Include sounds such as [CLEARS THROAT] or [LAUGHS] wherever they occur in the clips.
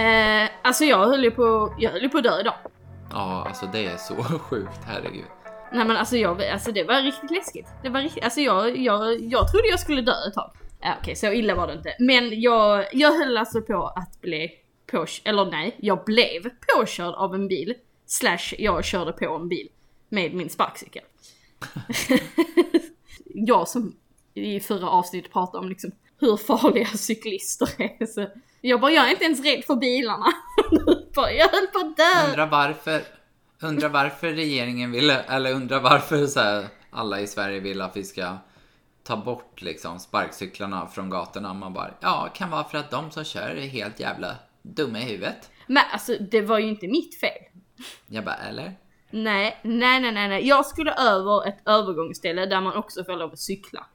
Eh, alltså jag höll ju på, jag höll ju på att dö idag. Ja, alltså det är så [LAUGHS] sjukt, herregud. Nej men alltså, jag, alltså det var riktigt läskigt. Det var riktigt, alltså jag, jag, jag trodde jag skulle dö ett tag. Ja, Okej, så illa var det inte. Men jag, jag höll alltså på att bli påkörd, eller nej, jag blev påkörd av en bil. Slash jag körde på en bil med min sparkcykel. [LAUGHS] jag som i förra avsnittet pratade om liksom hur farliga [LAUGHS] cyklister är. Så jag bara, jag är inte ens rädd för bilarna. [LAUGHS] jag höll på att dö. Undrar varför, undrar varför regeringen vill, eller undrar varför så här, alla i Sverige vill att vi ska ta bort liksom sparkcyklarna från gatorna. Man bara, ja, kan vara för att de som kör är helt jävla dumma i huvudet. Men alltså det var ju inte mitt fel. Jag bara, eller? Nej, nej, nej, nej, nej. Jag skulle över ett övergångsställe där man också får lov att cykla.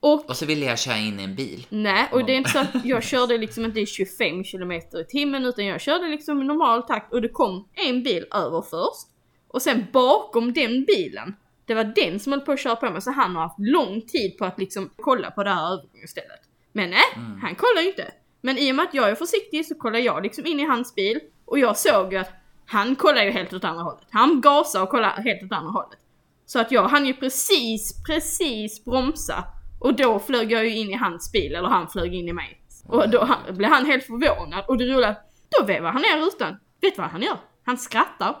Och Och så ville jag köra in i en bil. nej, och det är inte så att jag [LAUGHS] körde liksom inte i 25 km i timmen utan jag körde liksom i normal takt och det kom en bil över först. Och sen bakom den bilen, det var den som höll på att köra på mig så han har haft lång tid på att liksom kolla på det här övergångsstället. Men nej, han kollar ju inte. Men i och med att jag är försiktig så kollar jag liksom in i hans bil och jag såg ju att han kollar ju helt åt andra hållet. Han gasar och kollar helt åt andra hållet. Så att jag hann ju precis, precis bromsa och då flög jag ju in i hans bil, eller han flög in i mig. Och då han, blev han helt förvånad och det roliga, då vevar han ner rutan. Vet du vad han gör? Han skrattar.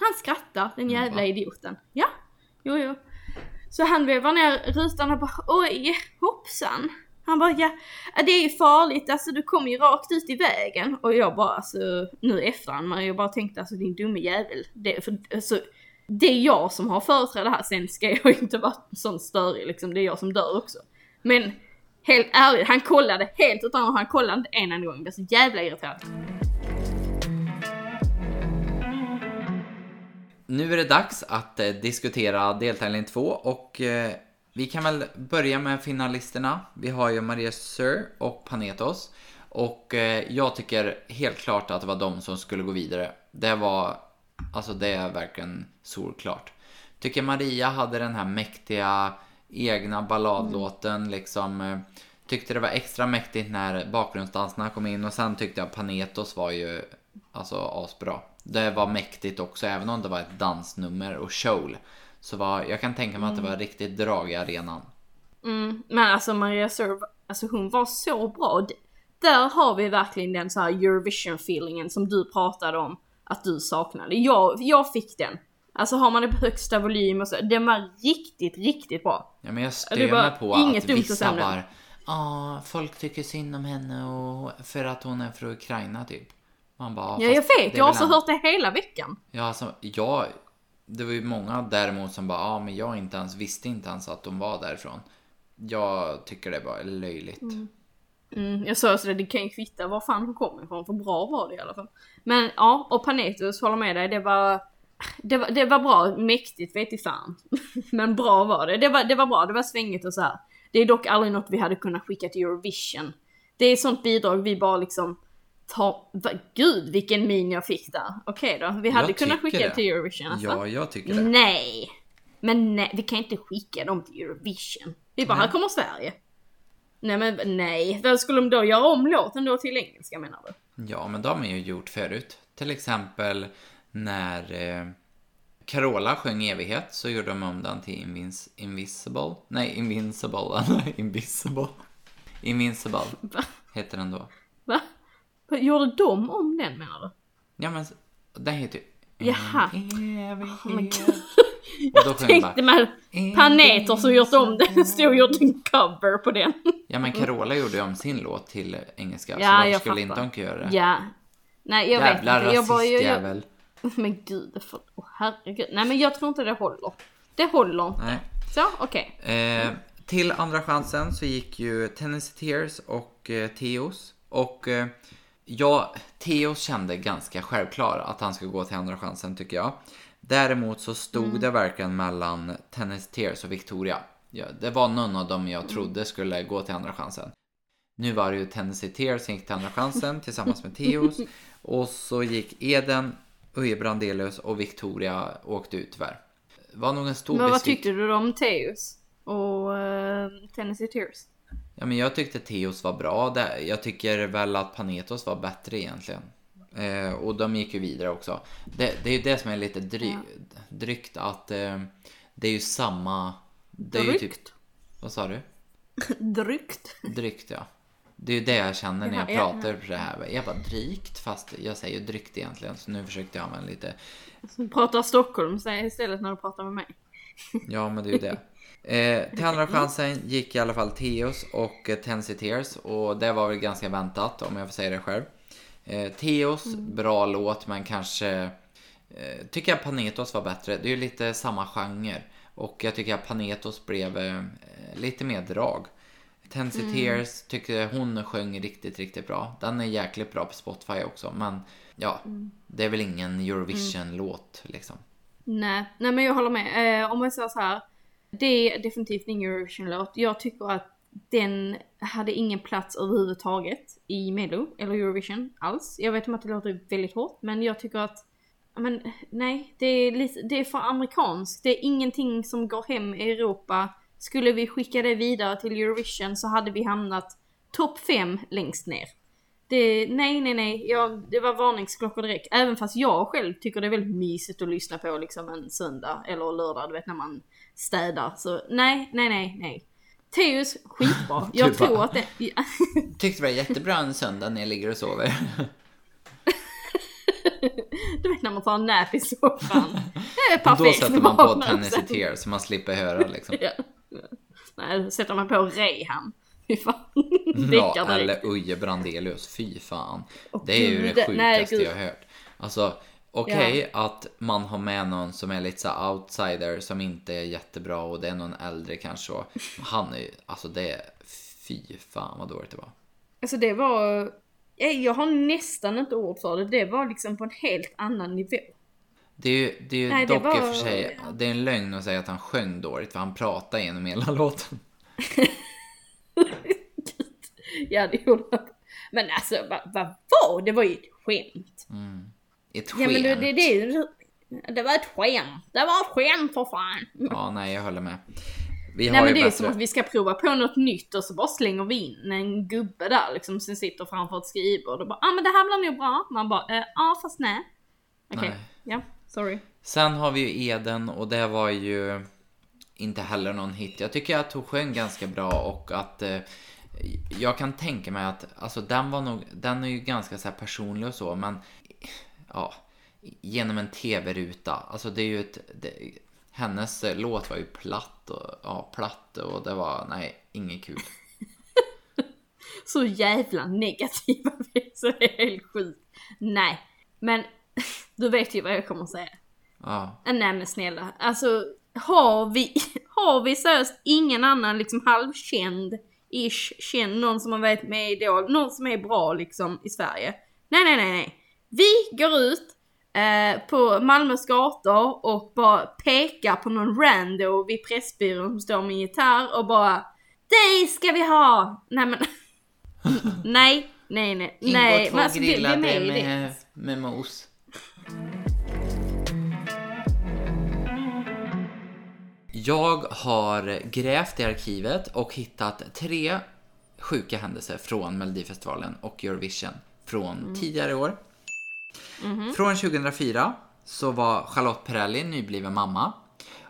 Han skrattar, den jävla va? idioten. Ja, jo jo. Så han vevar ner rutan och bara oj, hoppsan. Han bara ja, det är ju farligt, alltså du kommer ju rakt ut i vägen. Och jag bara alltså, nu i efterhand, men jag bara tänkte alltså din dumme jävel. Det, för, alltså, det är jag som har företräde här, sen ska jag [LAUGHS] inte vara sån störig liksom, det är jag som dör också. Men helt ärligt, han kollade helt utan andra han kollade inte en enda gång, jag blev så jävla irriterad. Nu är det dags att eh, diskutera deltävling 2 och eh, vi kan väl börja med finalisterna. Vi har ju Maria Sir och Panetos. Och eh, jag tycker helt klart att det var de som skulle gå vidare. Det var, alltså det är verkligen solklart. Tycker Maria hade den här mäktiga egna balladlåten liksom. eh, Tyckte det var extra mäktigt när bakgrundsdanserna kom in och sen tyckte jag Panetos var ju alltså asbra. Det var mäktigt också även om det var ett dansnummer och show. Så var, jag kan tänka mig att det var riktigt drag i arenan. Mm, men alltså Maria Sir, alltså hon var så bra. Där har vi verkligen den så här Eurovision-feelingen som du pratade om att du saknade. Jag, jag fick den. Alltså har man det på högsta volym och så, den var riktigt, riktigt bra. Ja, men jag stör mig på inget att vissa bara Ja, folk tycker synd om henne och för att hon är från Ukraina typ. Man bara, Ja jag vet, jag har också en- hört det hela veckan. Ja, alltså, jag... Det var ju många däremot som bara, ja men jag inte ens visste inte ens att de var därifrån. Jag tycker det var löjligt. Mm, jag sa så det, kan ju kvitta var fan hon kommer ifrån, för bra var det i alla fall. Men ja, och Panetos håller med dig, det var det var, det var bra, mäktigt vet i fan. [LAUGHS] Men bra var det. Det var, det var bra, det var svängigt och så här. Det är dock aldrig något vi hade kunnat skicka till Eurovision. Det är sånt bidrag vi bara liksom tar, gud vilken min jag fick där. Okej då, vi hade Jag kunnat skicka det. till Eurovision alltså. Ja, jag tycker det. Nej! Men nej, vi kan inte skicka dem till Eurovision. Vi bara, Nej. här kommer Sverige. Nej men nej, vad skulle de då göra om låten då till engelska menar du? Ja, men de har man ju gjort förut. Till exempel när eh, Carola sjöng Evighet så gjorde de om den till Invinc- Invisible. Nej, Invincible. [LAUGHS] Invisible. Invincible Va? heter den då. Va? Vad Gjorde de om den menar du? Ja, men den heter ju Jaha. Evighet. Oh [LAUGHS] Jag tänkte med Paneter som gjort om den, stod och gjort en cover på den. Ja, men Carola gjorde ju om sin låt till engelska. Ja, så varför jag skulle fattar. inte de kunna göra det? Ja. Nej jag Jävla vet inte. Jag bara, jag, jag, rasistjävel. [LAUGHS] men gud, får, oh, herregud. Nej men jag tror inte det håller. Det håller inte. Nej. Så, okej. Eh, till andra chansen så gick ju Tennessee Tears och eh, Theos. Och eh, ja, Theos kände ganska självklar att han skulle gå till andra chansen tycker jag. Däremot så stod det verkligen mellan Tennessee Tears och Victoria. Ja, det var någon av dem jag trodde skulle gå till andra chansen. Nu var det ju Tennessee Tears som gick till andra chansen [LAUGHS] tillsammans med Theos. Och så gick Eden, Uje Brandelius och Victoria åkte ut tyvärr. Det var nog en stor Men vad tyckte du om Teus och uh, Tennessee Tears? Ja, men jag tyckte Teos var bra. där. Jag tycker väl att Panetos var bättre egentligen. Eh, och de gick ju vidare också. Det, det är ju det som är lite dry, drygt att eh, det är ju samma... Det är ju typ, Drygt. vad sa du? [LAUGHS] Drygt. Drygt ja. Det är ju det jag känner när jag Ja, ja, pratar det här. Jag bara drygt fast jag säger ju drygt egentligen. Så nu försökte jag använda lite. Så pratar Stockholm istället när du pratar med mig. Ja men det är ju det. Eh, till andra chansen gick i alla fall Teos och eh, Tennessee Tears och det var väl ganska väntat om jag får säga det själv. Eh, Teos, bra låt men kanske eh, tycker jag Panetos var bättre. Det är ju lite samma genre och jag tycker att Panetos blev eh, lite mer drag. Tennessee Tears tyckte hon sjöng riktigt, riktigt bra. Den är jäkligt bra på Spotify också men ja, det är väl ingen Eurovision-låt liksom. Nej, nej men jag håller med. Eh, om man säger så här. Det är definitivt ingen Eurovision-låt. Jag tycker att den hade ingen plats överhuvudtaget i Mello eller Eurovision alls. Jag vet om att det låter väldigt hårt men jag tycker att men nej, det är, lite, det är för amerikanskt. Det är ingenting som går hem i Europa. Skulle vi skicka det vidare till Eurovision så hade vi hamnat topp 5 längst ner. Det, nej, nej, nej. Jag, det var varningsklockor direkt. Även fast jag själv tycker det är väldigt mysigt att lyssna på liksom en söndag eller lördag, du vet när man städar. Så nej, nej, nej, nej. Teus, skitbra. [LAUGHS] Jag tror att det... [LAUGHS] Tyckte det var jättebra en söndag när jag ligger och sover. [LAUGHS] Du vet när man tar en nap i soffan. Det är Då sätter man på Tennessee. Tears så man slipper höra liksom. Ja. Nej, sätter man på Rehan. Fy fan. Ja, eller Uje Brandelius, fy fan. Det är ju det nej, sjukaste gud. jag har hört. Alltså, okej att man har med någon som är lite så outsider som inte är jättebra och det är någon äldre kanske. Och han är ju, alltså det fy fan vad dåligt det var. Alltså det var... Jag har nästan inte ord för det. Det var liksom på en helt annan nivå. Det är ju, det är ju Nej, dock i och var- för sig, det är en lögn att säga att han sjöng dåligt för han pratade genom hela [LAUGHS] låten. [LAUGHS] Ja det gjorde jag. Men alltså vad, vad var det? var ju ett skämt. Ett Ja men det, det, det, det var ett skämt. Det var ett skämt för fan. Ja, nej jag håller med. Vi Nej har men ju det är bättre... som att vi ska prova på något nytt och så bara slänger vi in en gubbe där liksom som sitter framför ett skrivbord och bara ah men det här blir nog bra. Man bara ja eh, ah, fast nej. Okej, Nej. ja sorry. Sen har vi ju Eden och det var ju inte heller någon hit. Jag tycker att hon sjöng ganska bra och att eh, jag kan tänka mig att alltså den var nog, den är ju ganska så här personlig och så men ja, genom en tv-ruta. Alltså det är ju ett, det, hennes eh, låt var ju platt och ja, platt och det var, nej, inget kul. [LAUGHS] Så jävla negativa [LAUGHS] så det är helt sjukt. Nej, men [LAUGHS] du vet ju vad jag kommer säga. Ja, Nej men snälla, alltså har vi, har vi seriöst ingen annan liksom halvkänd, ish, känd, någon som har varit med i Idol, någon som är bra liksom i Sverige? Nej, nej, nej, nej. Vi går ut eh, på Malmös gator och bara pekar på någon rando vid Pressbyrån som står med gitarr och bara Dig ska vi ha! Nej men, nej, [LAUGHS] nej, nej, nej. Ingår två Men alltså, grillade det? med, med mos. Jag har grävt i arkivet och hittat tre sjuka händelser från Melodifestivalen och Eurovision från tidigare år. Från 2004 så var Charlotte Perrelli nybliven mamma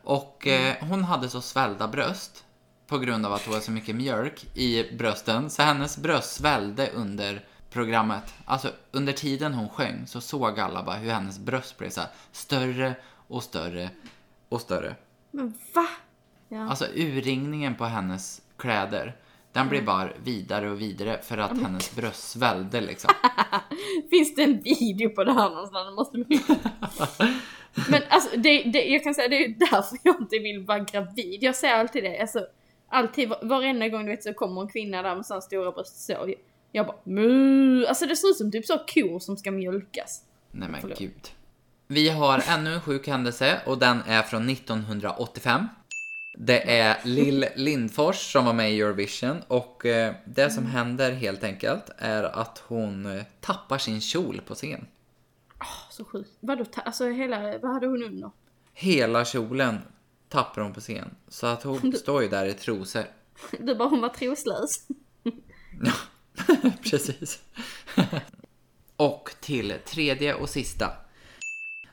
och eh, hon hade så svällda bröst på grund av att hon har så mycket mjölk i brösten så hennes bröst svällde under programmet. Alltså under tiden hon sjöng så såg alla bara hur hennes bröst blev så här större och större och större. Men va? Ja. Alltså urringningen på hennes kläder den blev bara vidare och vidare för att hennes bröst svällde liksom. [LAUGHS] Finns det en video på det här någonstans? Det måste. [LAUGHS] Men alltså, det, det, jag kan säga det är ju därför jag inte vill vara gravid. Jag säger alltid det. Alltså, alltid, var- varenda gång du vet så kommer en kvinna där med sådana stora bröst så. Jag bara mu. Alltså det ser ut som typ så kor som ska mjölkas. Nej men Förlåt. gud. Vi har ännu en sjuk händelse och den är från 1985. Det är Lill Lindfors som var med i Eurovision och eh, det som händer helt enkelt är att hon eh, tappar sin kjol på scen. Så sjukt. Vadå, alltså hela, vad hade hon under? Hela kjolen tappar hon på scen. Så att hon [LAUGHS] står ju där i trosor. [LAUGHS] Du bara hon var troslös. [LAUGHS] Ja, precis. och till tredje och sista.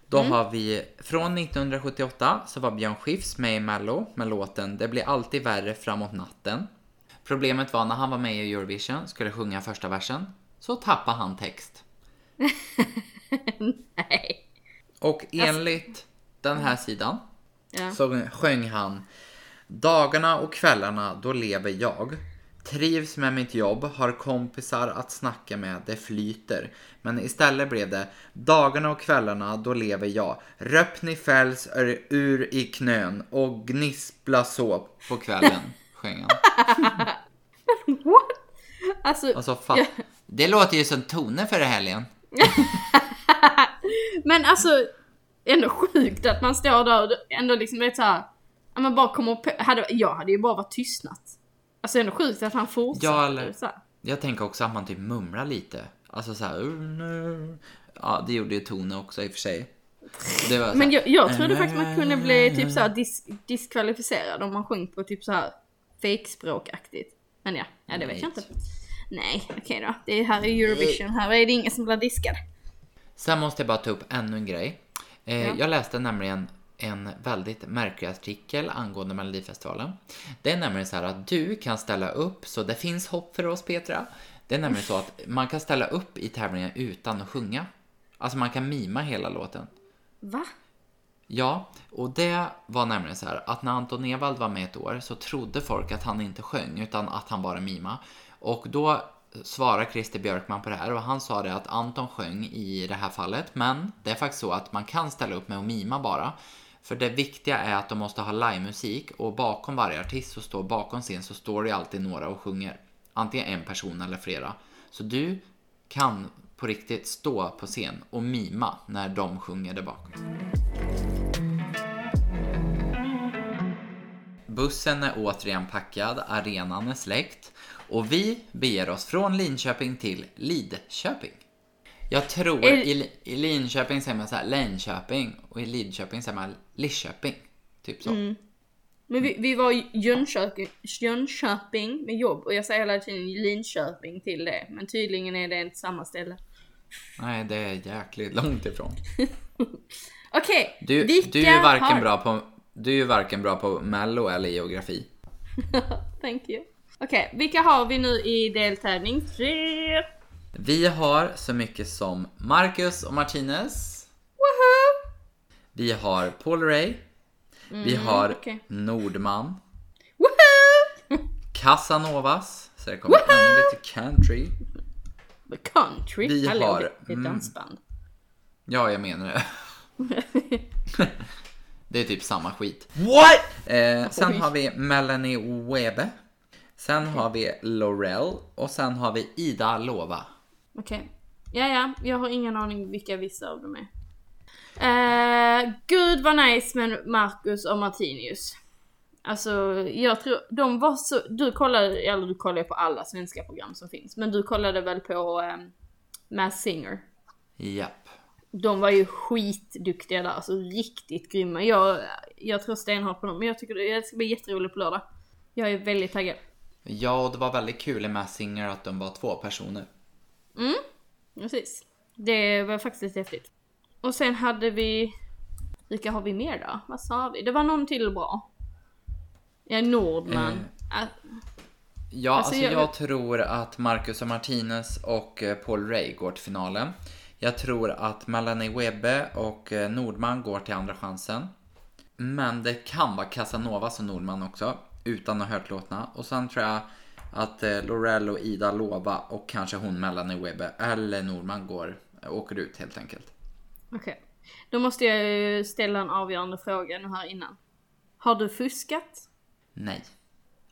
Då har vi från 1978 så var Björn Skifs med i Mello med låten Det blir alltid värre framåt natten. Problemet var när han var med i Eurovision, skulle sjunga första versen, så tappade han text. [LAUGHS] Nej. Och enligt den här sidan Ja. så sjöng han Dagarna och kvällarna, då lever jag. Trivs med mitt jobb, har kompisar att snacka med, det flyter. Men istället blev det Dagarna och kvällarna, då lever jag. Röpni fälls ur- ur i knön och gnispla så på kvällen, sjöng han. [LAUGHS] What? Alltså, Alltså, fa- det låter ju som toner för helgen. [LAUGHS] men alltså ändå sjukt att man står där och ändå liksom vet såhär, men bara kommer på, hade, jag hade ju bara varit tystnat. Alltså ändå sjukt att han fortsatte. Ja, eller- så här. Jag tänker också att man typ mumlar lite. Alltså så här. Ja, det gjorde ju Tone också i och för sig. Det så Men här, jag, jag trodde faktiskt man kunde bli typ såhär dis, diskvalificerad om man sjöng på typ såhär fejkspråkaktigt. Men ja, ja det vet jag inte. Nej, okej då. Det är här i Eurovision, här är det ingen som blir diskad. Sen måste jag bara ta upp ännu en grej. Eh, Ja. Jag läste nämligen en väldigt märklig artikel angående Melodifestivalen. Det är nämligen så här att du kan ställa upp, så det finns hopp för oss Petra. Det är nämligen så att man kan ställa upp i tävlingen utan att sjunga. Alltså man kan mima hela låten. Va? Ja, och det var nämligen så här att när Anton Ewald var med ett år så trodde folk att han inte sjöng utan att han bara mima. Och då svarade Christer Björkman på det här och han sa det att Anton sjöng i det här fallet men det är faktiskt så att man kan ställa upp med att mima bara. För det viktiga är att de måste ha livemusik och bakom varje artist så står bakom scen så står det alltid några och sjunger. Antingen en person eller flera. Så du kan på riktigt stå på scen och mima när de sjunger där bak. Bussen är återigen packad, arenan är släckt och vi beger oss från Linköping till Lidköping. Jag tror i, i Linköping säger man så här Linköping och i Lidköping säger man Lidköping. Typ så. Men vi, vi var i Jönköping, Jönköping med jobb och jag säger hela tiden Linköping till det. Men tydligen är det inte samma ställe. Nej, det är jäkligt långt ifrån. [LAUGHS] Okej, Du, vilka du är varken har... bra på du är ju varken bra på mello eller geografi. [LAUGHS] Thank you. Okej, vilka har vi nu i deltävling tre? Vi har så mycket som Marcus och Martinez. Woohoo! Vi har Paul Ray. Vi har Mm, okej. Nordman. Woohoo! Casanovas. Så det kommer ännu lite country. The country. Vi Hallå, har- det- är ett mm. dansband. Ja, jag menar det. [LAUGHS] det är typ samma skit. What? Eh, sen har vi Melanie Webe. Sen har vi Laurel och sen har vi Ida Lova. Okej. Ja, ja, jag har ingen aning vilka vissa av dem är. Uh, Gud vad nice med Marcus och Martinius. Alltså, jag tror, de var så, du kollade, eller du kollade på alla svenska program som finns, men du kollade väl på um, Mass Singer? Japp. De var ju skitduktiga där, alltså riktigt grymma. Jag, jag tror stenhårt på dem, men jag tycker det ska bli jätteroligt på lördag. Jag är väldigt taggad. Ja, och det var väldigt kul i Mass Singer att de var två personer. Precis. Det var faktiskt häftigt. Och sen hade vi... Vilka har vi mer då? Vad sa vi? Det var någon till bra. Ja, Nordman. Eh. Ah, Ja, Alltså, alltså, jag- jag... tror att Marcus och Martinez och eh, Paul Ray går till finalen. Jag tror att Melanie Webbe och eh, Nordman går till andra chansen. Men det kan vara Casanovas och Nordman också, utan att ha hört låtarna. Och sen tror jag att eh, Laurel och Ida Lova och kanske hon Melanie Webbe eller Nordman går, åker ut helt enkelt. Okej. Då måste jag ju ställa en avgörande fråga nu här innan. Har du fuskat? Nej.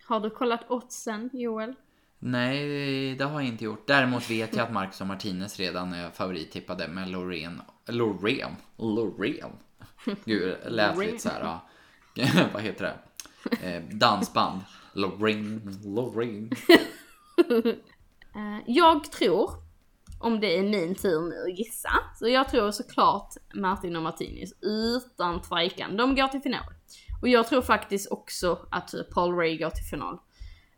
Har du kollat oddsen, Joel? Nej, det har jag inte gjort. Däremot vet jag att Marcus och Martinez redan är favorittippade med Loreen. Loreen? Loreen? Gud, lät lite så här. Ja. [LAUGHS] Vad heter det? Eh, dansband. Loreen, Loreen. [LAUGHS] Eh, jag tror, om det är min tur nu att gissa, så jag tror såklart Martin och Martinez utan tvekan. De går till final. Och jag tror faktiskt också att Paul Ray går till final.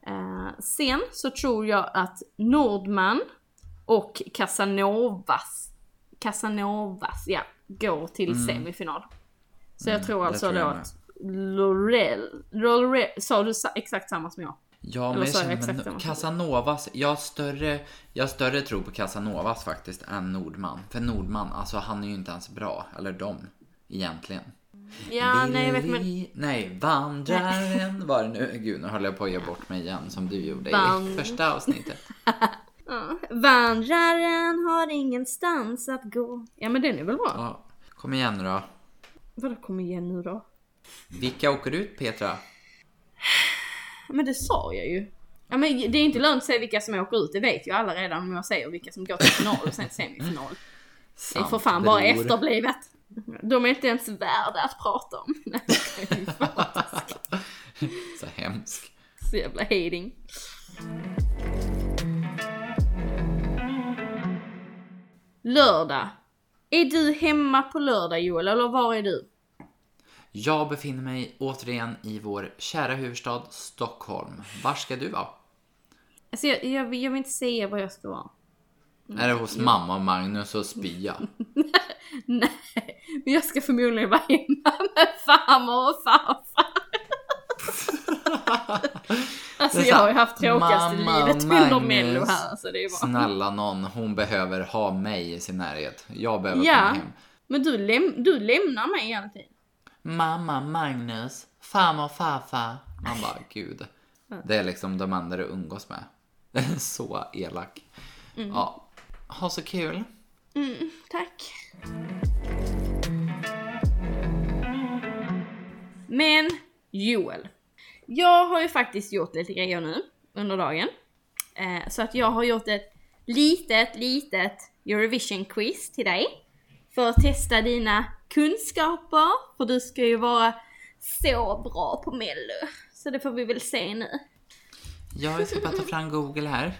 Eh, sen så tror jag att Nordman och Casanovas, Casanovas, ja, går till semifinal. Så jag tror Mm, alltså tror jag då att Lorel, Lorel, sa du exakt samma som jag? Ja, men jag känner sak? Casanovas, jag har, större, jag har större tro på Casanovas faktiskt än Nordman. För Nordman, alltså han är ju inte ens bra, eller de, egentligen. Ja, nej jag vet men... Nej, vandraren var det nu. Gud, nu håller jag på att göra bort mig igen som du gjorde Van- i första avsnittet. [LAUGHS] Ja. Vandraren har ingenstans att gå. Ja men den är väl bra? Ja, kom igen nu då. Vadå kom igen nu då? Vilka åker ut Petra? Men det sa jag ju. Ja men det är inte lönt att säga vilka som åker ut, det vet ju alla redan om jag säger vilka som går till final och sen semifinal. Det är för fan bara bror. efterblivet. De är inte ens värda att prata om. [LAUGHS] Så hemsk. Så jävla hating. Lördag. Är du hemma på lördag Joel, eller var är du? Jag befinner mig återigen i vår kära huvudstad Stockholm. Var ska du vara? Alltså jag, jag, jag vill inte säga var jag ska vara. Är det hos mamma och Magnus och spya? [LAUGHS] Nej, men jag ska förmodligen vara hemma med farmor och farfar. [LAUGHS] alltså jag har ju haft tråkigaste livet under mello här så det är bara... Snälla någon, hon behöver ha mig i sin närhet. Jag behöver Ja, komma hem. men du, läm- du lämnar mig alltid. Mamma, Magnus, farmor, farfar. Man bara, gud. Det är liksom de enda du umgås med. [LAUGHS] Så elak. Ja, ha så kul. Mm, tack. Men Joel. Jag har ju faktiskt gjort lite grejer nu under dagen. Eh, så att jag har gjort ett litet, litet Eurovision-quiz till dig. För att testa dina kunskaper. För du ska ju vara så bra på mello. Så det får vi väl se nu. Jag ska bara ta fram Google här.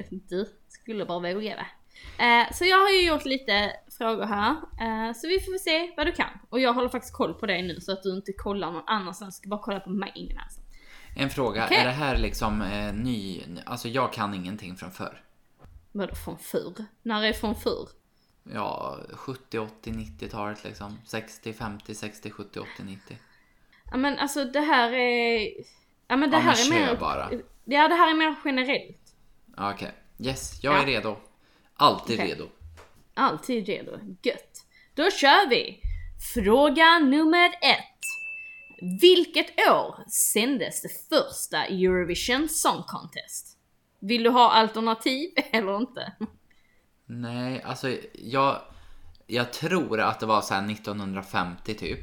[LAUGHS] Du skulle bara våga va? Eh, så jag har ju gjort lite frågor här. Eh, så vi får se vad du kan. Och jag håller faktiskt koll på dig nu så att du inte kollar någon annanstans. Du ska bara kolla på mig alltså. En fråga, Okej. är det här liksom eh, ny? Alltså jag kan ingenting från förr. Vadå från förr? När är från förr? Ja, 70, 80, 90-talet liksom. 60, 50, 60, 70, 80, 90. Ja men alltså det här är... Ja men det Ja, här men är mer... bara. Ja det här är mer generellt. Okej, yes, jag Ja. är redo. Alltid Okej. redo. Alltid redo. Gött. Då kör vi! Fråga nummer ett. Vilket år sändes det första Eurovision Song Contest? Vill du ha alternativ [LAUGHS] eller inte? Nej, alltså jag, jag tror att det var så här 1950 typ.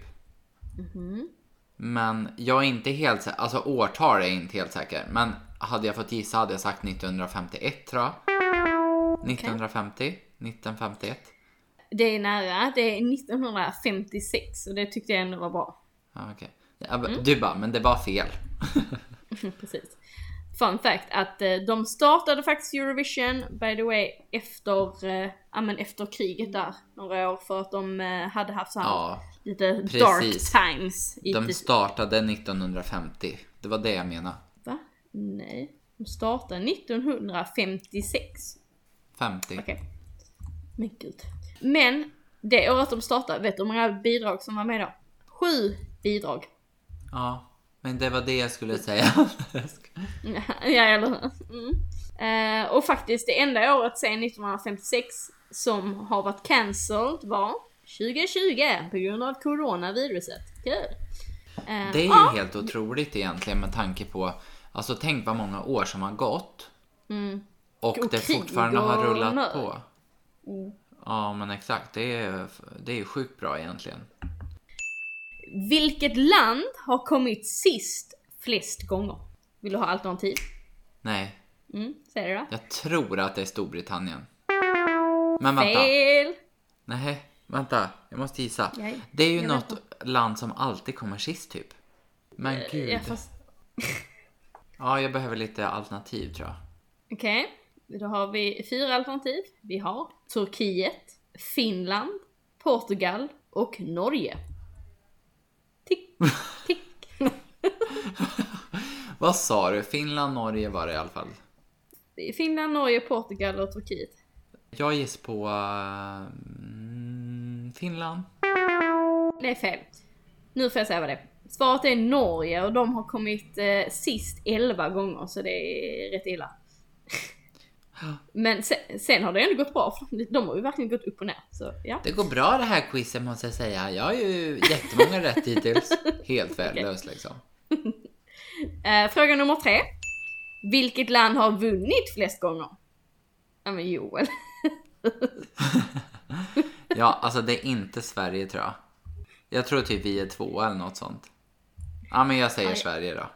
Men jag är inte helt säker, alltså årtal är jag inte helt säker. Men hade jag fått gissa hade jag sagt 1951 tror jag. 1950, 1951. Det är nära, det är 1956 och det tyckte jag ändå var bra. Okej. Ja, men Du bara, men det var fel. [LAUGHS] Precis. Fun fact att eh, de startade faktiskt Eurovision, by the way, efter, eh, ja men efter kriget där, några år för att de eh, hade haft så här Ja, lite precis. dark times. I de det- startade 1950. Det var det jag menade. Va? Nej. De startade 1956. 50. Okej. Men gud. Men det året de startade, vet du hur många bidrag som var med då? Sju bidrag. Ja, men det var det jag skulle säga. [LAUGHS] [LAUGHS] ja, eller hur? Mm. Eh, och faktiskt det enda året sedan 1956 som har varit cancelled var 2020 på grund av coronaviruset. Kul! Eh, Det är ju ja. helt otroligt egentligen med tanke på, alltså tänk vad många år som har gått. Mm. Och, Och det fortfarande har och rullat nöd. på. Mm. Ja men exakt, det är, det är sjukt bra egentligen. Vilket land har kommit sist flest gånger? Vill du ha alternativ? Nej, Mm, säg det då. jag tror att det är Storbritannien. Men vänta, Fel! nej, vänta, jag måste gissa. Jag- Det är ju något land som alltid kommer sist typ. Men gud. Ja, fast... [LAUGHS] Ja, jag behöver lite alternativ tror jag. Okej, då har vi fyra alternativ. Vi har Turkiet, Finland, Portugal och Norge. Tick, tick. Vad sa du? Finland, Norge var det i alla fall. Finland, Norge, Portugal och Turkiet. Jag gissar på uh, Finland. Det är fel. Nu får jag säga vad det är. Svaret är Norge och de har kommit eh, sist 11 gånger så det är rätt illa. Men sen, sen har det ändå gått bra för de har ju verkligen gått upp och ner. Så ja. Det går bra det här quizet måste jag säga. Jag har ju jättemånga rätt hittills. [LAUGHS] Helt värdelöst liksom. [LAUGHS] Eh, fråga nummer tre. Vilket land har vunnit flest gånger? Ja men Joel. [LAUGHS] Ja, alltså det är inte Sverige tror jag. Jag tror typ vi är två eller något sånt. Ja, men jag säger Aj. Sverige då.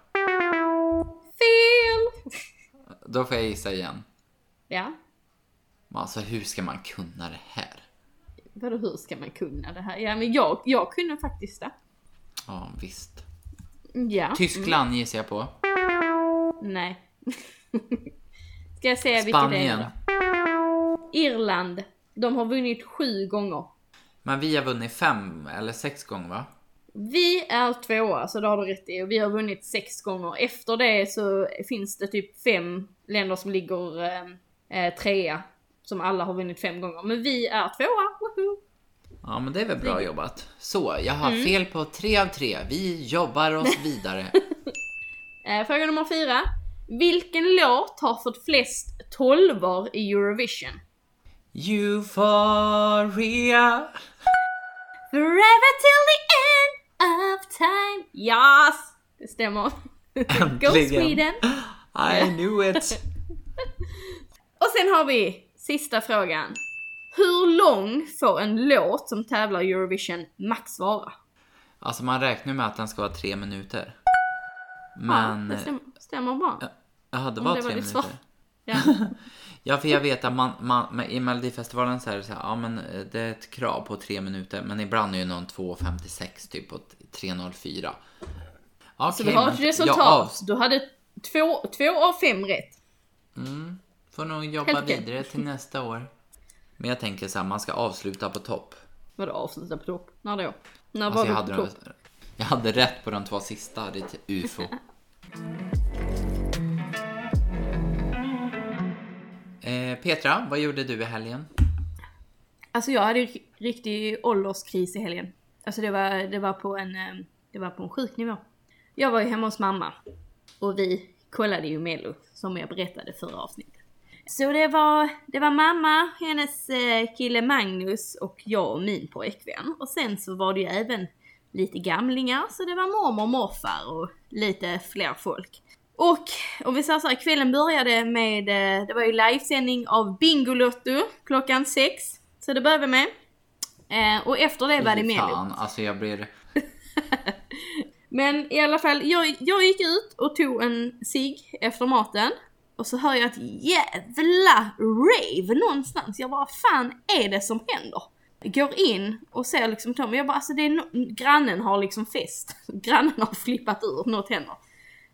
Fel! Då får jag gissa igen. Ja. Men Alltså hur ska man kunna det här? Vadå hur ska man kunna det här? Ja men jag, jag kunde faktiskt det. Ja, visst. Ja. Tyskland gissar jag på. Nej. [LAUGHS] Ska jag säga vilket det är Spanien. då? Irland. De har vunnit sju gånger. Men vi har vunnit fem eller sex gånger va? Vi är tvåa, så det har du rätt i. Och vi har vunnit sex gånger. Efter det så finns det typ fem länder som ligger eh, trea. Som alla har vunnit fem gånger. Men vi är tvåa, woho! Ja, men det är väl bra jobbat. Så, jag har fel på tre av tre. Vi jobbar oss [LAUGHS] vidare. Eh, fråga nummer fyra. Vilken låt har fått flest tolvor i Eurovision? Euphoria. Forever till the end of time. Yes! Det stämmer. Go Äntligen. Sweden! I knew it. [LAUGHS] Och sen har vi sista frågan. Hur lång får en låt som tävlar i Eurovision max vara? Alltså man räknar med att den ska vara tre minuter. Men... Ja, det stämmer, stämmer bra. Jaha, det Om var det var tre ditt minuter. svar. Ja. [LAUGHS] Ja, för jag vet att man, man i Melodifestivalen så är det så här, ja men eh, det är ett krav på tre minuter, men ibland är ju någon 2.56 typ och 3.04. Okej, Så vi har ett resultat. av- Du hade två, två av fem rätt. Mm, får nog jobba Helt okej. vidare till nästa år. Men jag tänker så här, man ska avsluta på topp. Vadå avsluta på topp? När då? När Alltså, var jag, du hade på de, topp? jag hade rätt på de två sista, det är till ufo. [LAUGHS] eh, Petra, vad gjorde du i helgen? Alltså jag hade ri- riktig ålderskris i helgen. Alltså det var, det var på en, eh, det var på en sjuk nivå. Jag var ju hemma hos mamma. Och vi kollade ju Mello, som jag berättade förra avsnittet. Så det var, det var mamma, hennes eh, kille Magnus och jag och min pojkvän. Och sen så var det ju även lite gamlingar, så det var mormor och morfar och lite fler folk. Och om vi säger så här, kvällen började med, eh, det var ju livesändning av Bingolotto klockan sex. Så det började vi med. Eh, och efter det var det Mello. fan, alltså jag blir... [LAUGHS] Men i alla fall, jag, jag gick ut och tog en cigg efter maten. Och så hör jag ett jävla rave någonstans. Jag bara, vad fan är det som händer? Går in och ser liksom Tom, jag bara, alltså det är no- grannen har liksom fest. [LAUGHS] Grannen har flippat ur, något händer.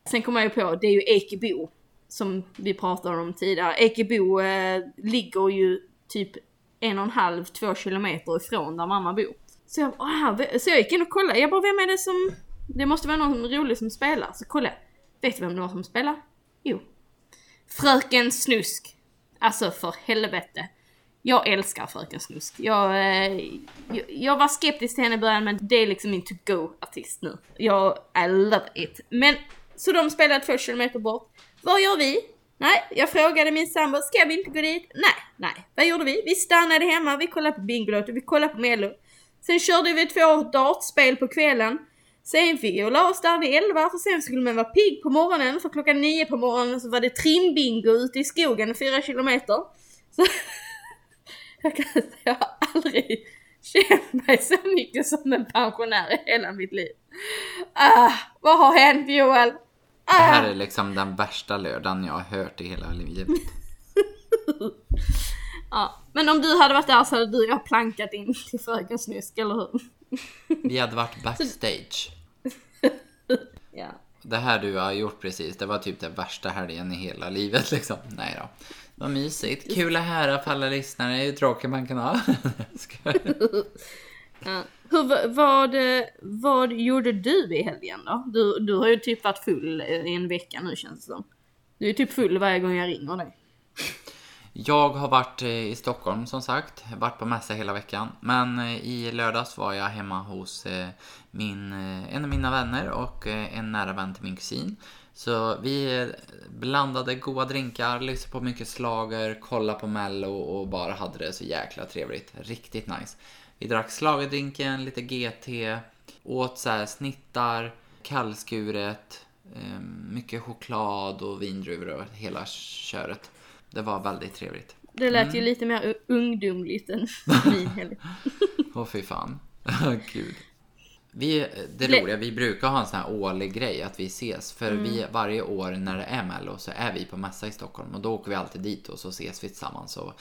Sen kommer jag ju på, det är ju Ekebo. Som vi pratade om tidigare. Ekebo eh, ligger ju typ en och en halv, två kilometer ifrån där mamma bor. Så jag, aha, så jag gick in och kollade, jag bara, vem är det som... Det måste vara någon rolig som spelar. Så kollade jag. Vet du vem det var som spelar? Jo. Fröken Snusk. Alltså för helvete. Jag älskar Fröken Snusk. Jag, eh, jag, jag var skeptisk till henne i början men det är liksom min to-go-artist nu. Jag, I love it. Men, så de spelade två kilometer bort. Vad gör vi? Nej, jag frågade min sambo, ska vi inte gå dit? Nej, nej. Vad gjorde vi? Vi stannade hemma, vi kollade på Bingolotto, vi kollade på Mello. Sen körde vi två dartspel på kvällen. Sen fick jag la oss där vid 11 för sen skulle man vara pigg på morgonen för klockan 9 på morgonen så var det trimbingo ute i skogen 4 kilometer. Så [LAUGHS] jag kan säga jag har aldrig känt mig så mycket som en pensionär i hela mitt liv. Ah, vad har hänt Joel? Det Ah. här är liksom den värsta lördagen jag har hört i hela livet. [LAUGHS] Ja, men om du hade varit där så hade du och jag plankat in till Fröken Snusk, eller hur? Vi hade varit backstage. [LAUGHS] Ja. Det här du har gjort precis, det var typ det värsta helgen i hela livet liksom. Nej då. Vad mysigt. Kul att höra för alla lyssnare, hur tråkigt man kan ha. [LAUGHS] [LAUGHS] Ja. Hur, va- vad, vad gjorde du i helgen då? Du, du har ju typ varit full i en vecka nu känns det som. Du är typ full varje gång jag ringer dig. Jag har varit eh, i Stockholm som sagt, varit på mässa hela veckan. Men eh, i lördags var jag hemma hos eh, min, en av mina vänner och en nära vän till min kusin. Så vi blandade goda drinkar, lyssnade på mycket slager, kollade på mello och bara hade det så jäkla trevligt. Riktigt nice. Vi drack slagerdrinken, lite GT, åt så här snittar, kallskuret, mycket choklad och vindruvor och hela köret. Det var väldigt trevligt. Det lät ju lite mer ungdomligt än [LAUGHS] min helg. [LAUGHS] Åh fy fan. [LAUGHS] Gud. Vi, det Le- roliga, vi brukar ha en sån här årlig grej att vi ses. För vi, varje år när det är mello så är vi på mässa i Stockholm. Och då åker vi alltid dit och så ses vi tillsammans. Och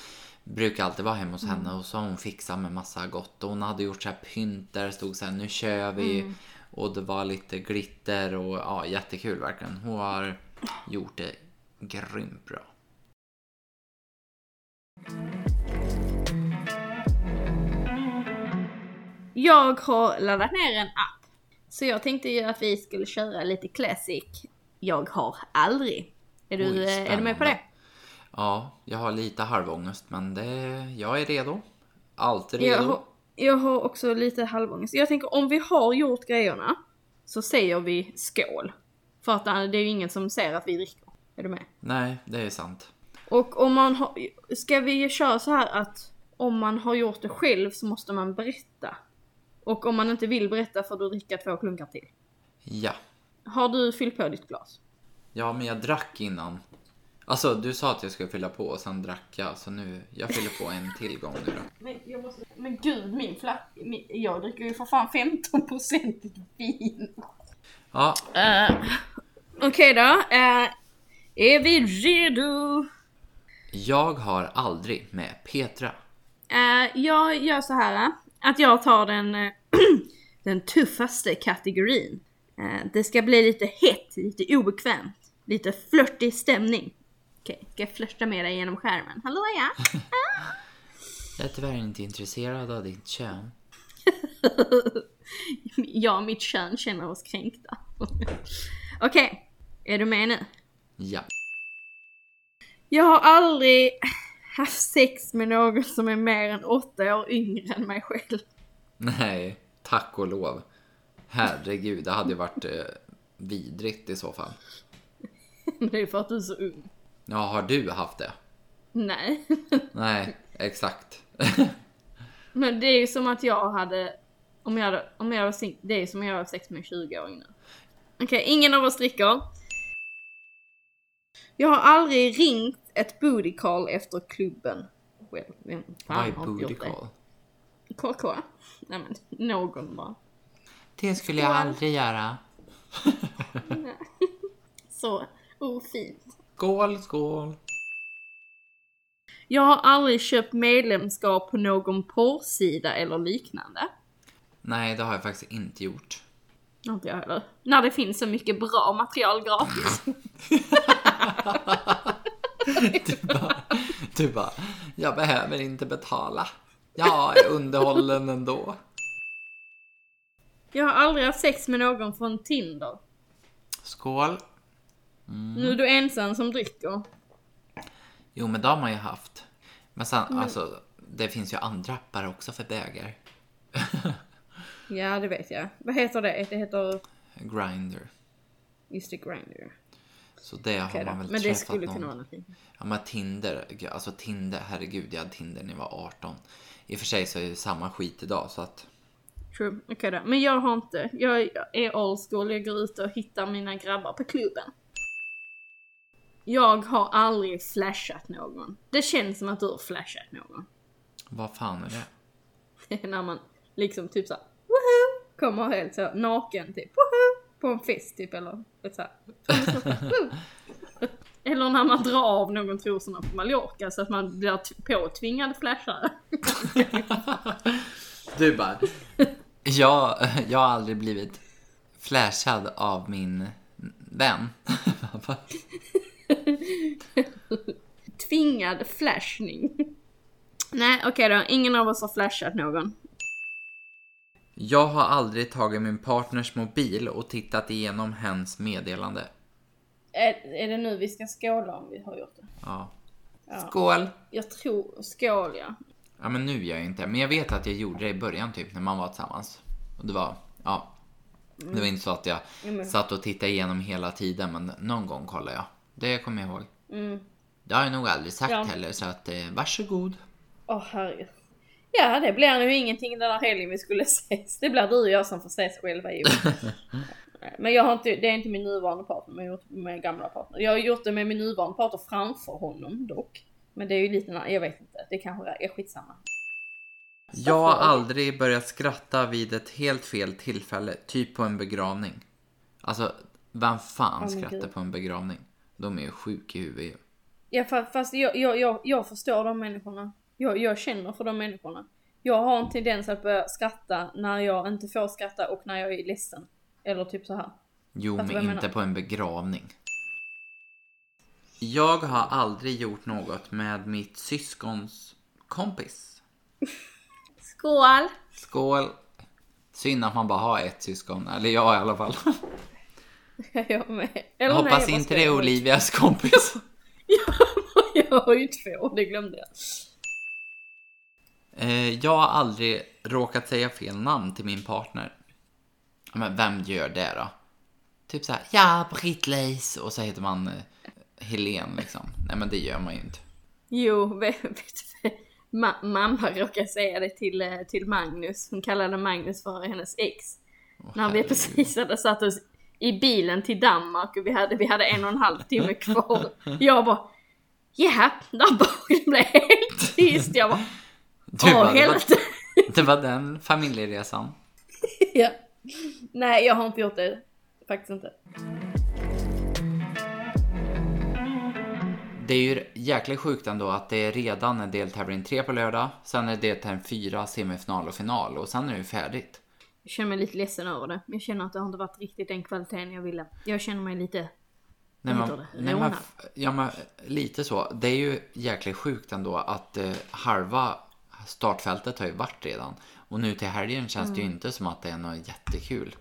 brukar alltid vara hemma hos henne och så har hon fixat med massa gott. Och hon hade gjort så här pynt där det stod så här nu kör vi. Och det var lite glitter och ja, jättekul verkligen. Hon har gjort det grymt bra. Jag har laddat ner en app. Så jag tänkte ju att vi skulle köra lite classic. Jag har aldrig. Är du, Oj, eh, är du med på det? Ja, jag har lite halvångest men det, jag är redo. Alltid redo. Jag har, jag har också lite halvångest. Jag tänker om vi har gjort grejerna så säger vi skål. För att eh, det är ju ingen som ser att vi dricker. Är du med? Nej, det är sant. Och om man har, ska vi köra så här att om man har gjort det själv så måste man berätta. Och om man inte vill berätta får du dricka två klunkar till. Ja. Har du fyllt på ditt glas? Ja, men jag drack innan. Alltså, du sa att jag skulle fylla på och sen drack jag. Så nu, jag fyller på en till gång nu då. Men, jag måste, men gud, min flacka, min, jag dricker ju för fan 15% vin. Ja, Uh, Okej då, eh, är vi redo? Jag har aldrig med Petra. Eh, jag gör så här att jag tar den, eh, [CLEARS THROAT] den tuffaste kategorin. Eh, det ska bli lite hett, lite obekvämt, lite flörtig stämning. Okej, ska jag flörta med dig genom skärmen? Hallå ja! [LAUGHS] Jag är tyvärr inte intresserad av ditt kön. [LAUGHS] jag och mitt kön känner oss kränkta. [LAUGHS] Okej, är du med nu? Ja. Jag har aldrig haft sex med någon som är mer än åtta år yngre än mig själv. Nej, tack och lov. Herregud, det hade ju varit eh, vidrigt i så fall. [LAUGHS] Det är för att du är så ung. Ja, har du haft det? Nej. [LAUGHS] Nej, exakt. [LAUGHS] Men det är ju som att jag hade, om jag hade, om jag var sing- det är som att jag var sex med en 20-åring nu. Okej, ingen av oss dricker. Jag har aldrig ringt ett booty call efter klubben. Well, vem Vad fan är har inte booty call? KK? Nej men, någon bara. Det skulle jag aldrig göra. [LAUGHS] Så ofint. Skål, skål. Jag har aldrig köpt medlemskap på någon porrsida eller liknande. Nej, det har jag faktiskt inte gjort. Inte jag heller. När det finns så mycket bra material gratis. [LAUGHS] [LAUGHS] [LAUGHS] Du bara, du bara, jag behöver inte betala. Jag är underhållen ändå. Jag har aldrig haft sex med någon från Tinder. Skål. Nu är du ensam som dricker. Jo, men det har man ju haft. Men sen, alltså, det finns ju andra appar också för bögar. [LAUGHS] Ja, det vet jag. Vad heter det? Det heter Grindr. just det, Grindr. Så det har Okej då. man väl Men det träffat skulle någon. kunna vara någonting. Ja men Tinder, alltså Tinder, herregud jag hade Tinder när jag var 18. I och för sig så är det samma skit idag så att True. Okej då. Men jag har inte. Jag är old school. Jag går ut och hittar mina grabbar på klubben. Jag har aldrig flashat någon. Det känns som att du har flashat någon. vad fan är det? Det [LAUGHS] är när man liksom typ såhär woho! Kommer helt så naken typ woho! På en fest typ eller ett så här. [LAUGHS] Eller när man drar av någon trosorna på Mallorca så att man blir påtvingad flashare. [LAUGHS] Du bara, jag, jag har aldrig blivit flashad av min vän. [LAUGHS] Tvingad flashning. Nej okej då, ingen av oss har flashat någon. Jag har aldrig tagit min partners mobil och tittat igenom hens meddelande. Är, är det nu vi ska skåla om vi har gjort det? Ja. Ja. Skål! Jag tror, skål ja. Ja men nu gör jag inte Men jag vet att jag gjorde det i början typ när man var tillsammans. Och det var, ja. Det var inte så att jag Mm. satt och tittade igenom hela tiden men någon gång kollade jag. Det kommer jag ihåg. Mm. Det har jag nog aldrig sagt Ja. heller så att eh, varsågod. Åh herregud. Ja, det blir nu ingenting den här helgen vi skulle [LAUGHS] ses. Det blir du och jag som får ses själva år. [LAUGHS] Men jag har inte, det är inte min nuvarande partner, men jag har gjort det med min gamla partner. Jag har gjort det med min nuvarande partner framför honom dock. Men det är ju lite, jag vet inte, det kanske är skitsamma. Jag har aldrig börjat skratta vid ett helt fel tillfälle, typ på en begravning. Alltså, vem fan men skrattar på en begravning? De är ju sjuka i huvudet ju. Ja fa- fast jag, jag, jag, jag förstår de människorna. Jag, jag känner för de människorna. Jag har en tendens att börja skratta när jag inte får skratta och när jag är ledsen. Eller typ så här. Jo, Fattar men jag inte på en begravning. Jag har aldrig gjort något med mitt syskons kompis. [LAUGHS] Skål! Skål! Synd att man bara har ett syskon, eller jag i alla fall. [LAUGHS] Jag med. Jag Eller hoppas nej, inte vad det är jag- Olivias kompis. [LAUGHS] jag har ju två, det glömde jag. Eh, Jag har aldrig råkat säga fel namn till min partner. Men vem gör det då? Typ så här, ja, Britt-Louise och så heter man eh, Helen liksom. Nej men det gör man ju inte. Jo, [LAUGHS] vet, vet, ma- mamma råkade säga det till, eh, till Magnus. Hon kallade Magnus för hennes ex. Åh, När vi precis hade satt oss i bilen till Danmark och vi hade, vi hade en och en halv timme kvar. Jag bara, ja, där bak det blev helt tyst. Jag bara, Du, åh bara, det, var, [LAUGHS] det var den familjeresan. [LAUGHS] ja. Nej, jag har inte gjort det. Faktiskt inte. Det är ju jäkligt sjukt ändå att det är redan är deltävling 3 på lördag, sen är det deltävling 4, semifinal och final och sen är det ju färdigt. Jag känner mig lite ledsen över det. Jag känner att det har inte varit riktigt den kvaliteten jag ville. Jag känner mig lite Nej, det? nej, f- ja, men lite så. Det är ju jäkligt sjukt ändå att eh, halva startfältet har ju varit redan. Och nu till helgen känns det ju inte som att det är något jättekul.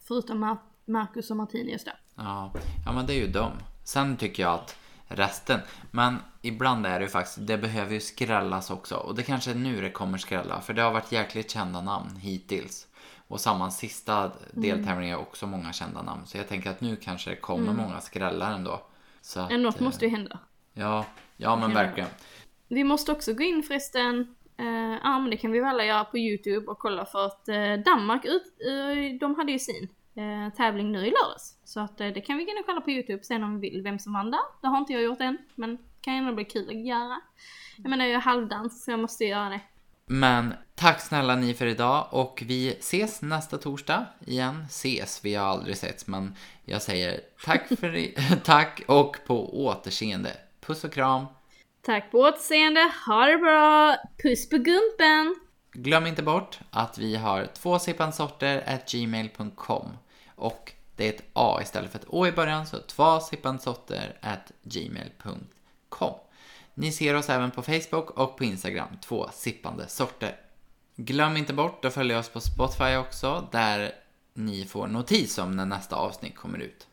Förutom Mar- Marcus och Martinez då. Ja, ja men det är ju dem. Sen tycker jag att resten, men ibland är det ju faktiskt, det behöver ju skrällas också. Och det kanske är nu det kommer skrälla, för det har varit jäkligt kända namn hittills. Och samma sista deltävling är också många kända namn. Så jag tänker att nu kanske det kommer många skrällar ändå. Så att, något eh, måste ju hända. Ja, ja men verkligen. Vi måste också gå in förresten, Uh, ja men det kan vi väl alla göra på Youtube och kolla för att uh, Danmark, ut, uh, de hade ju sin tävling nu i lördags. Så att det kan vi gå in och kolla på Youtube sen om vi vill vem som vann där. Det har inte jag gjort än, men kan ändå bli kul att göra. Jag menar jag är halvdans så jag måste göra det. Men tack snälla ni för idag och vi ses nästa torsdag igen. Ses, vi har aldrig setts men jag säger tack för i- [LAUGHS] tack och på återseende. Puss och kram. Tack på återseende, ha det bra, puss på gumpen! Glöm inte bort att vi har tvåsippansorter at gmail.com och det är ett A istället för ett Å i början så tvåsippansorter at gmail.com. Ni ser oss även på Facebook och på Instagram, två sippande sorter. Glöm inte bort att följa oss på Spotify också där ni får notis om när nästa avsnitt kommer ut.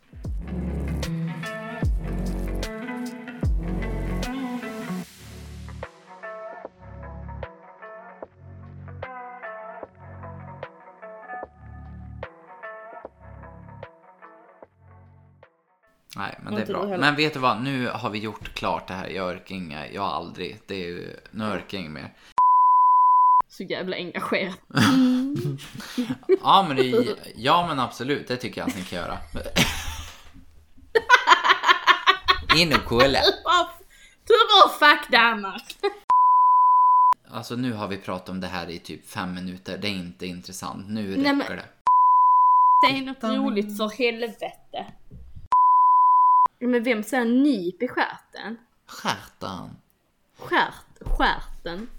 Du bra. Men vet du vad? Nu har vi gjort klart det här. Jag orkar inga, jag aldrig. Det är ju, nu orkar jag inget mer. Så jävla engagerad. [LAUGHS] Ja men, det, ja men absolut, det tycker jag att ni kan göra. [LAUGHS] In och kolla. Tur och fuck Danmark! Alltså nu har vi pratat om det här i typ fem minuter. Det är inte intressant. Nu räcker Nej, men- det. Säg något roligt för helvete. Men vem säger nyp i stjärten? Stjärten. Stjärt, stjärten.